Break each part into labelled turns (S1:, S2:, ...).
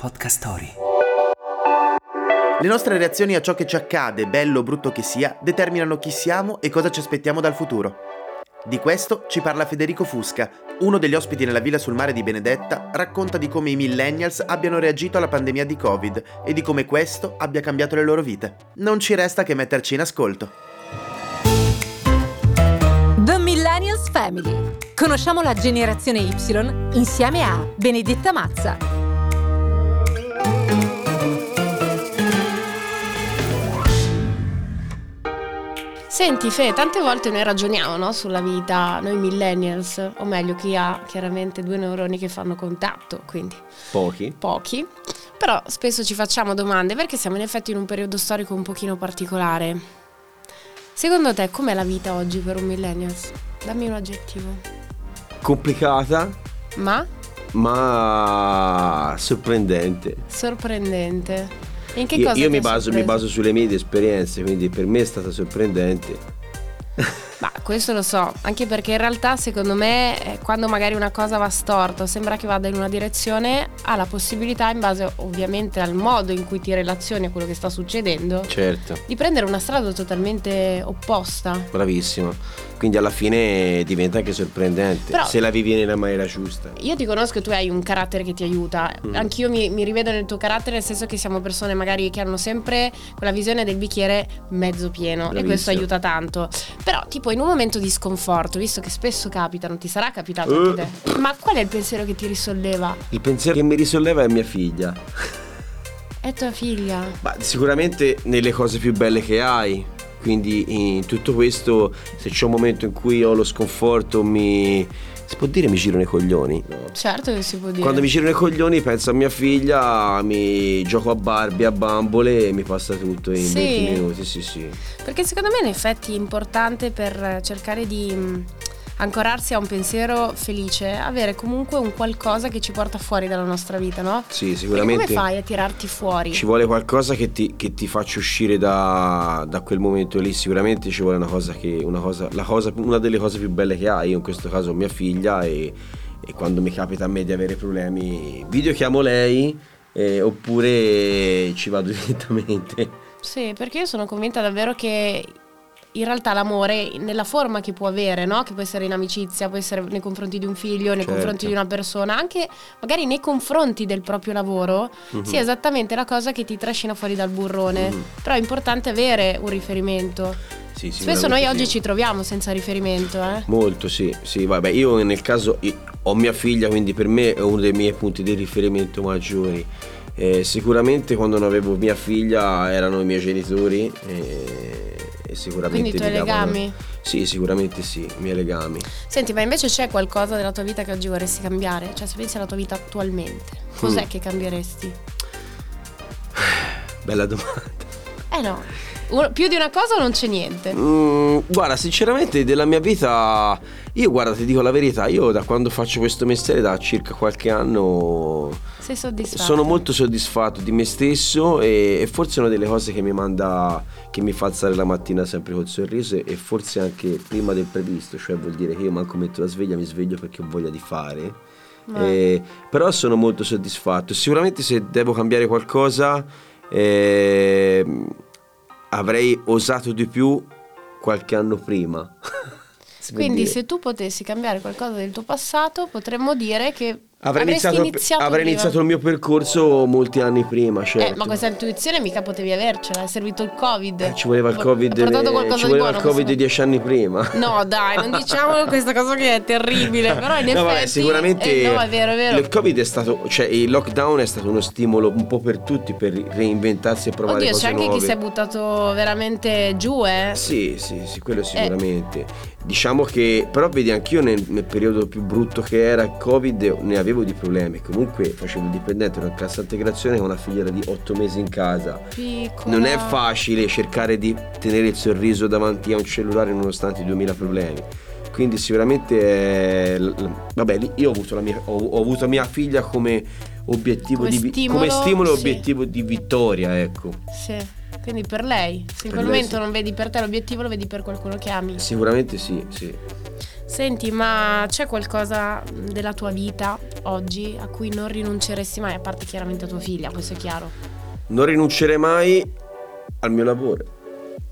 S1: Podcast Story.
S2: Le nostre reazioni a ciò che ci accade, bello o brutto che sia, determinano chi siamo e cosa ci aspettiamo dal futuro. Di questo ci parla Federico Fusca, uno degli ospiti nella villa sul mare di Benedetta, racconta di come i millennials abbiano reagito alla pandemia di Covid e di come questo abbia cambiato le loro vite. Non ci resta che metterci in ascolto.
S3: The Millennials Family. Conosciamo la generazione Y insieme a Benedetta Mazza.
S4: Senti Fe, tante volte noi ragioniamo no, sulla vita, noi millennials, o meglio chi ha chiaramente due neuroni che fanno contatto, quindi
S5: Pochi.
S4: pochi, però spesso ci facciamo domande perché siamo in effetti in un periodo storico un pochino particolare. Secondo te com'è la vita oggi per un millennials? Dammi un aggettivo.
S5: Complicata,
S4: Ma
S5: ma sorprendente.
S4: sorprendente. In che
S5: Io,
S4: cosa
S5: io mi, baso, mi baso sulle mie esperienze, quindi per me è stata sorprendente.
S4: Ma questo lo so, anche perché in realtà secondo me eh, quando magari una cosa va storta sembra che vada in una direzione, ha la possibilità, in base ovviamente al modo in cui ti relazioni a quello che sta succedendo,
S5: Certo,
S4: di prendere una strada totalmente opposta.
S5: bravissimo. Quindi alla fine diventa anche sorprendente,
S4: Però-
S5: se la vivi nella maniera giusta.
S4: Io ti conosco tu hai un carattere che ti aiuta.
S5: Mm.
S4: Anch'io mi, mi rivedo nel tuo carattere, nel senso che siamo persone magari che hanno sempre quella visione del bicchiere mezzo pieno e questo
S5: Bravissimo.
S4: aiuta tanto. Però, tipo, in un momento di sconforto, visto che spesso capitano, ti sarà capitato anche
S5: Eh.
S4: te. Ma qual è il pensiero che ti risolleva?
S5: Il pensiero che mi risolleva è mia figlia.
S4: È tua figlia.
S5: Ma sicuramente nelle cose più belle che hai. Quindi in tutto questo, se c'è un momento in cui ho lo sconforto, mi. Si può dire mi girano i coglioni? No.
S4: Certo che si può dire.
S5: Quando mi girano i coglioni penso a mia figlia, mi gioco a Barbie, a bambole e mi passa tutto in
S4: Sì.
S5: 20 minuti, sì sì.
S4: Perché secondo me in effetti è importante per cercare di ancorarsi a un pensiero felice, avere comunque un qualcosa che ci porta fuori dalla nostra vita, no?
S5: Sì, sicuramente
S4: come fai a tirarti fuori?
S5: ci vuole qualcosa che ti, che ti faccia uscire da, da quel momento lì. Sicuramente ci vuole una cosa che. Una, cosa, la cosa, una delle cose più belle che hai. Io in questo caso ho mia figlia e, e quando mi capita a me di avere problemi, video chiamo lei eh, oppure ci vado direttamente.
S4: Sì, perché io sono convinta davvero che in realtà l'amore, nella forma che può avere, no? che può essere in amicizia, può essere nei confronti di un figlio, nei
S5: Certo.
S4: confronti di una persona, anche magari nei confronti del proprio lavoro,
S5: Mhm.
S4: sia esattamente la cosa che ti trascina fuori dal burrone.
S5: Mhm.
S4: Però è importante avere un riferimento.
S5: Sì,
S4: Spesso noi oggi
S5: sì.
S4: ci troviamo senza riferimento, eh?
S5: Molto, sì, sì, vabbè, io nel caso ho mia figlia, quindi per me è uno dei miei punti di riferimento maggiori. Eh, sicuramente quando non avevo mia figlia erano i miei genitori e, e sicuramente
S4: Quindi i tuoi
S5: davano-
S4: legami.
S5: Sì, sicuramente sì, i miei legami.
S4: Senti, ma invece c'è qualcosa della tua vita che oggi vorresti cambiare? Cioè, se pensi alla tua vita attualmente, cos'è
S5: Mm.
S4: che cambieresti?
S5: Bella domanda.
S4: Eh no, Più di una cosa o non c'è niente?
S5: Mm, guarda, sinceramente della mia vita, io guarda, ti dico la verità, io da quando faccio questo mestiere da circa qualche anno
S4: Sei soddisfatto?
S5: Sono molto soddisfatto di me stesso e, e forse una delle cose che mi manda, che mi fa alzare la mattina sempre col sorriso e forse anche prima del previsto, cioè vuol dire che io manco metto la sveglia, mi sveglio perché ho voglia di fare.
S4: Ma-
S5: Eh, però sono molto soddisfatto. Sicuramente se devo cambiare qualcosa ehm, avrei osato di più qualche anno prima.
S4: Quindi
S5: dire.
S4: se tu potessi cambiare qualcosa del tuo passato, potremmo dire che
S5: Avrei iniziato,
S4: iniziato,
S5: avrei iniziato il mio percorso molti anni prima, certo.
S4: Eh, ma questa intuizione mica potevi avercela, è servito il Covid.
S5: Eh, ci voleva il Covid, eh,
S4: qualcosa
S5: ci
S4: di
S5: voleva il Covid
S4: questo-
S5: dieci anni prima.
S4: No, dai, non diciamo questa cosa che è terribile, però in
S5: No,
S4: effetti
S5: vabbè, sicuramente
S4: eh, no, è vero, è vero.
S5: il Covid è stato, cioè il lockdown è stato uno stimolo un po' per tutti per reinventarsi e provare
S4: Oddio,
S5: cose
S4: c'è anche
S5: nuove.
S4: chi si è buttato veramente giù, eh.
S5: Sì, sì, sì, quello sicuramente. Diciamo che, però vedi, anch'io nel, nel periodo più brutto che era il Covid ne avevo di problemi. Comunque facevo il dipendente, in cassa integrazione con una figliera di otto mesi in casa.
S4: Piccola.
S5: Non è facile cercare di tenere il sorriso davanti a un cellulare nonostante i 2000 problemi. Quindi sicuramente, eh, vabbè, io ho avuto, la mia, ho, ho avuto mia figlia come obiettivo
S4: Come
S5: di
S4: stimolo,
S5: come stimolo
S4: sì.
S5: obiettivo di vittoria, ecco.
S4: Sì. Quindi per lei, se in quel momento
S5: sì.
S4: non vedi per te l'obiettivo, lo vedi per qualcuno che ami.
S5: Sicuramente sì, sì.
S4: Senti, ma c'è qualcosa della tua vita oggi a cui non rinunceresti mai, a parte chiaramente a tua figlia, questo è chiaro.
S5: Non rinuncerei mai al mio lavoro.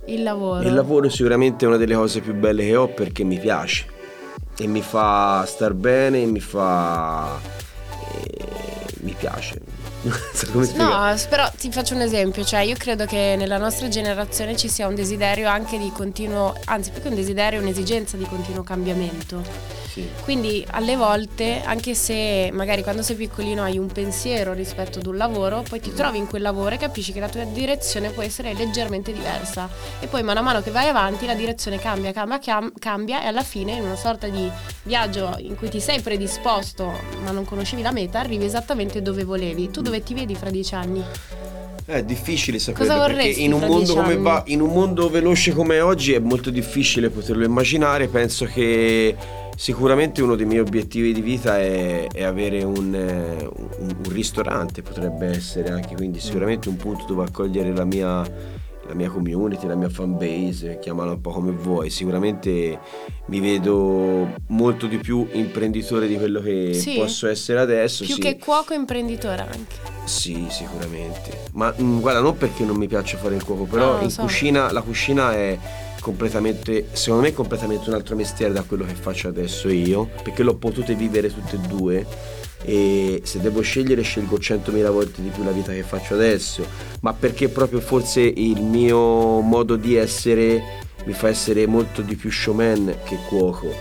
S4: Il lavoro.
S5: Il lavoro è sicuramente una delle cose più belle che ho perché mi piace e mi fa star bene, mi fa... eh, mi piace. So.
S4: No, però ti faccio un esempio, cioè io credo che nella nostra generazione ci sia un desiderio anche di continuo, anzi più che un desiderio, un'esigenza di continuo cambiamento.
S5: Sì.
S4: Quindi alle volte, anche se magari quando sei piccolino hai un pensiero rispetto ad un lavoro, poi ti trovi in quel lavoro e capisci che la tua direzione può essere leggermente diversa. E poi mano a mano che vai avanti la direzione cambia, cambia, cam- cambia e alla fine in una sorta di viaggio in cui ti sei predisposto ma non conoscevi la meta, arrivi esattamente dove volevi. Tu dove ti vedi fra dieci anni?
S5: È difficile saperlo
S4: Cosa
S5: perché
S4: vorresti
S5: in un, mondo come va, in un mondo veloce come oggi è molto difficile poterlo immaginare. Penso che sicuramente uno dei miei obiettivi di vita è, è avere un, eh, un- un ristorante, potrebbe essere anche, quindi sicuramente un punto dove accogliere la mia, la mia community, la mia fan base, chiamala un po' come vuoi. Sicuramente mi vedo molto di più imprenditore di quello che
S4: Sì.
S5: posso essere adesso.
S4: Più
S5: sì.
S4: che cuoco imprenditore anche.
S5: Sì, sicuramente. Ma mm, guarda, non perché non mi piace fare il cuoco, però
S4: No, so.
S5: cucina, la cucina è completamente, secondo me, completamente un altro mestiere da quello che faccio adesso io, perché l'ho potute vivere tutte e due. E se devo scegliere, scelgo 100.000 volte di più la vita che faccio adesso, ma perché proprio forse il mio modo di essere mi fa essere molto di più showman che cuoco.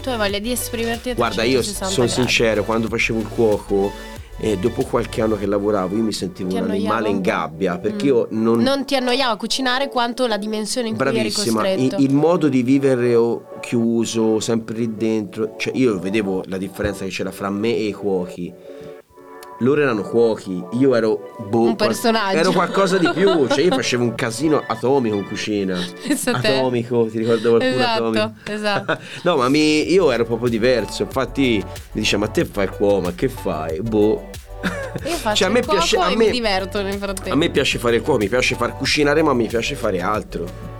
S4: Tu hai voglia di esprimerti a
S5: Guarda, io
S4: 360
S5: sono
S4: gradi.
S5: sincero, quando facevo il cuoco, eh, dopo qualche anno che lavoravo, io mi sentivo
S4: Ti
S5: un
S4: annoiava
S5: animale in gabbia perché
S4: Mm.
S5: io non.
S4: Non ti annoiava cucinare quanto la dimensione in cui eri
S5: Bravissima, il,
S4: costretto.
S5: il modo di vivere o- chiuso, sempre lì dentro, cioè io vedevo la differenza che c'era fra me e i cuochi. Loro erano cuochi, io ero boh,
S4: Un personaggio.
S5: ero qualcosa di più, cioè io facevo un casino atomico in cucina.
S4: Te.
S5: Atomico, ti ricordo qualcuno
S4: Esatto,
S5: atomico?
S4: esatto.
S5: no, ma mi- io ero proprio diverso. Infatti mi dice: Ma te fai il cuoco, ma che fai? Boh.
S4: Io faccio
S5: Cioè, a me piace- a
S4: e
S5: me-
S4: mi diverto nel frattempo.
S5: A me piace fare il cuoco, mi piace far cucinare, ma mi piace fare altro.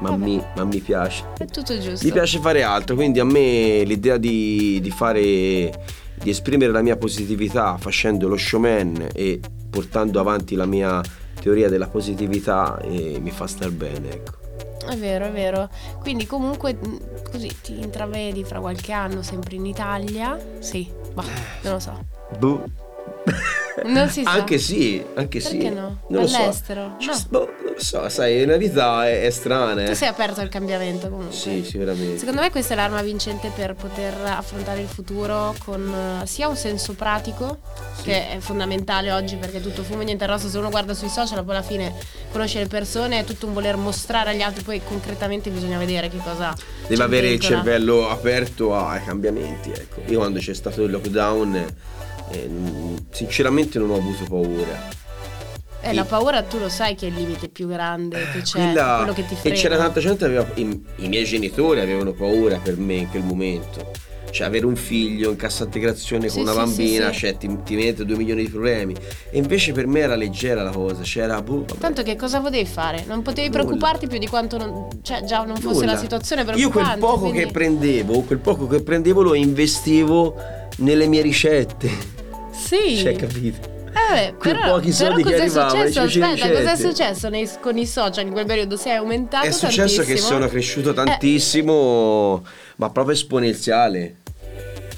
S5: Ma, mi, ma mi piace.
S4: È tutto giusto.
S5: Mi piace fare altro, quindi a me l'idea di, di fare, di esprimere la mia positività facendo lo showman e portando avanti la mia teoria della positività eh, mi fa star bene, ecco.
S4: È vero, è vero. Quindi comunque mh, così ti intravedi fra qualche anno sempre in Italia? Sì, ma non lo so.
S5: Boh.
S4: Non si sa.
S5: Anche sì, anche sì.
S4: Perché no?
S5: Non so.
S4: All'estero?
S5: Cioè,
S4: No.
S5: So, sai, la vita è, è strana.
S4: Tu
S5: eh.
S4: sei aperto al cambiamento comunque.
S5: Sì, sicuramente.
S4: Secondo me questa è l'arma vincente per poter affrontare il futuro con eh, sia un senso pratico, che è fondamentale oggi perché tutto fumo e niente rosso, se uno guarda sui social poi alla fine conosce le persone, è tutto un voler mostrare agli altri, poi concretamente bisogna vedere che cosa...
S5: Deve avere il cervello aperto ai cambiamenti, ecco. Io quando c'è stato il lockdown, eh, n- sinceramente non ho avuto paura.
S4: Eh, la paura tu lo sai che è il limite più grande che c'è,
S5: Quella-
S4: quello che ti
S5: e
S4: frega.
S5: c'era tanta gente aveva i, i miei genitori avevano paura per me in quel momento. Cioè avere un figlio in cassa integrazione
S4: Sì,
S5: con una
S4: sì,
S5: bambina,
S4: sì,
S5: cioè ti, ti mette due milioni di problemi. E invece per me era leggera la cosa, c'era boh.
S4: Tanto che cosa potevi fare? Non potevi
S5: Nulla.
S4: preoccuparti più di quanto non, cioè, già non fosse
S5: Nulla.
S4: la situazione
S5: Io
S4: preoccupante.
S5: quel poco
S4: quindi-
S5: che prendevo, quel poco che prendevo lo investivo nelle mie ricette.
S4: Sì.
S5: Cioè, capito?
S4: Eh,
S5: Quei
S4: però,
S5: pochi
S4: però
S5: soldi che
S4: cos'è
S5: arrivavano,
S4: successo? Aspetta, cos'è successo nei- con i social in quel periodo? Sei aumentato
S5: È successo che
S4: tantissimo.
S5: sono cresciuto
S4: Eh,
S5: tantissimo, ma proprio esponenziale.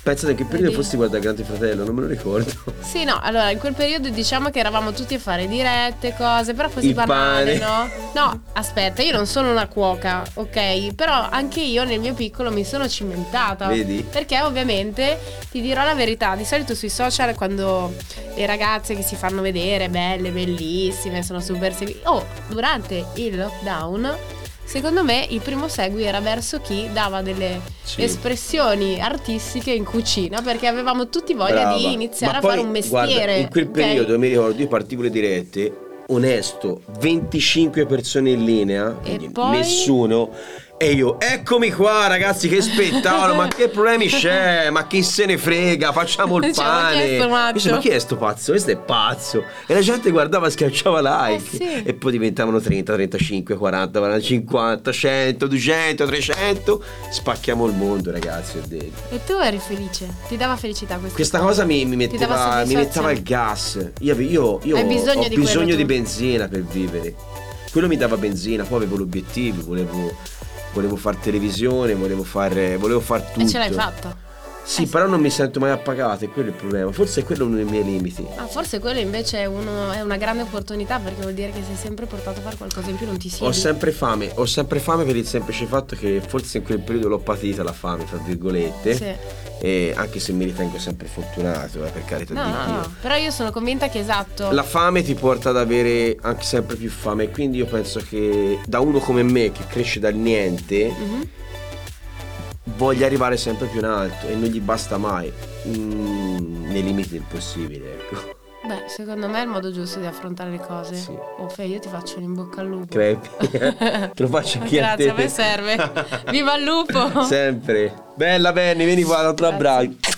S5: Pensate che periodo fossi guarda Grande Fratello, non me lo ricordo.
S4: Sì, no, allora in quel periodo diciamo che eravamo tutti a fare dirette, cose, però così
S5: Il
S4: banale,
S5: pane.
S4: no? No, aspetta, io non sono una cuoca, ok? Però anche io nel mio piccolo mi sono cimentata.
S5: Vedi?
S4: Perché ovviamente ti dirò la verità, di solito sui social quando le ragazze che si fanno vedere belle, bellissime, sono super segui. Oh, durante il lockdown, secondo me il primo segui era verso chi dava delle
S5: Sì.
S4: espressioni artistiche in cucina, perché avevamo tutti voglia
S5: Brava.
S4: di iniziare
S5: Ma
S4: a
S5: poi,
S4: fare un
S5: guarda,
S4: mestiere.
S5: in quel periodo mi ricordo, io partivo le dirette, onesto, 25 persone in linea,
S4: E poi?
S5: nessuno. E io, eccomi qua ragazzi, che spettacolo, ma che problemi c'è? Ma chi se ne frega, facciamo il
S4: Cioè, ma chi
S5: pane. ma chi è sto pazzo? Questo è pazzo. E la gente guardava, schiacciava like.
S4: Eh, sì.
S5: E poi diventavano 30, 35, 40, 40, 50, 100, 200, 300. Spacchiamo il mondo ragazzi, ho detto.
S4: E tu eri felice? Ti dava felicità questa,
S5: Questa cosa mi, mi metteva, mi metteva il gas. Io, io, io
S4: Hai bisogno
S5: ho
S4: di
S5: bisogno di benzina per vivere. Quello mi dava benzina, poi avevo l'obiettivo, volevo, volevo fare televisione, volevo fare, volevo far tutto.
S4: E ce l'hai fatta?
S5: Sì,
S4: Eh
S5: però non mi sento mai appagato, è quello il problema. Forse è quello uno dei miei limiti.
S4: Ah, forse quello invece è, uno- è una grande opportunità perché vuol dire che sei sempre portato a fare qualcosa in più, non ti siedi.
S5: Ho sempre fame, ho sempre fame per il semplice fatto che forse in quel periodo l'ho patita la fame, tra virgolette.
S4: Sì.
S5: E anche se mi ritengo sempre fortunato, eh, per carità
S4: No,
S5: di
S4: no,
S5: Dio.
S4: no. Però io sono convinta che esatto.
S5: La fame ti porta ad avere anche sempre più fame, quindi io penso che da uno come me che cresce dal niente
S4: Mhm.
S5: Voglia arrivare sempre più in alto e non gli basta mai, mm, nei limiti del possibile, ecco.
S4: Beh, secondo me è il modo giusto di affrontare le cose.
S5: Sì.
S4: Oh, io ti faccio un in bocca al lupo.
S5: Crepi, te lo faccio anche a te.
S4: Grazie, a me serve. Viva il lupo!
S5: Sempre. Bella Benny, vieni qua, non te
S4: Grazie.
S5: l'abbraccio.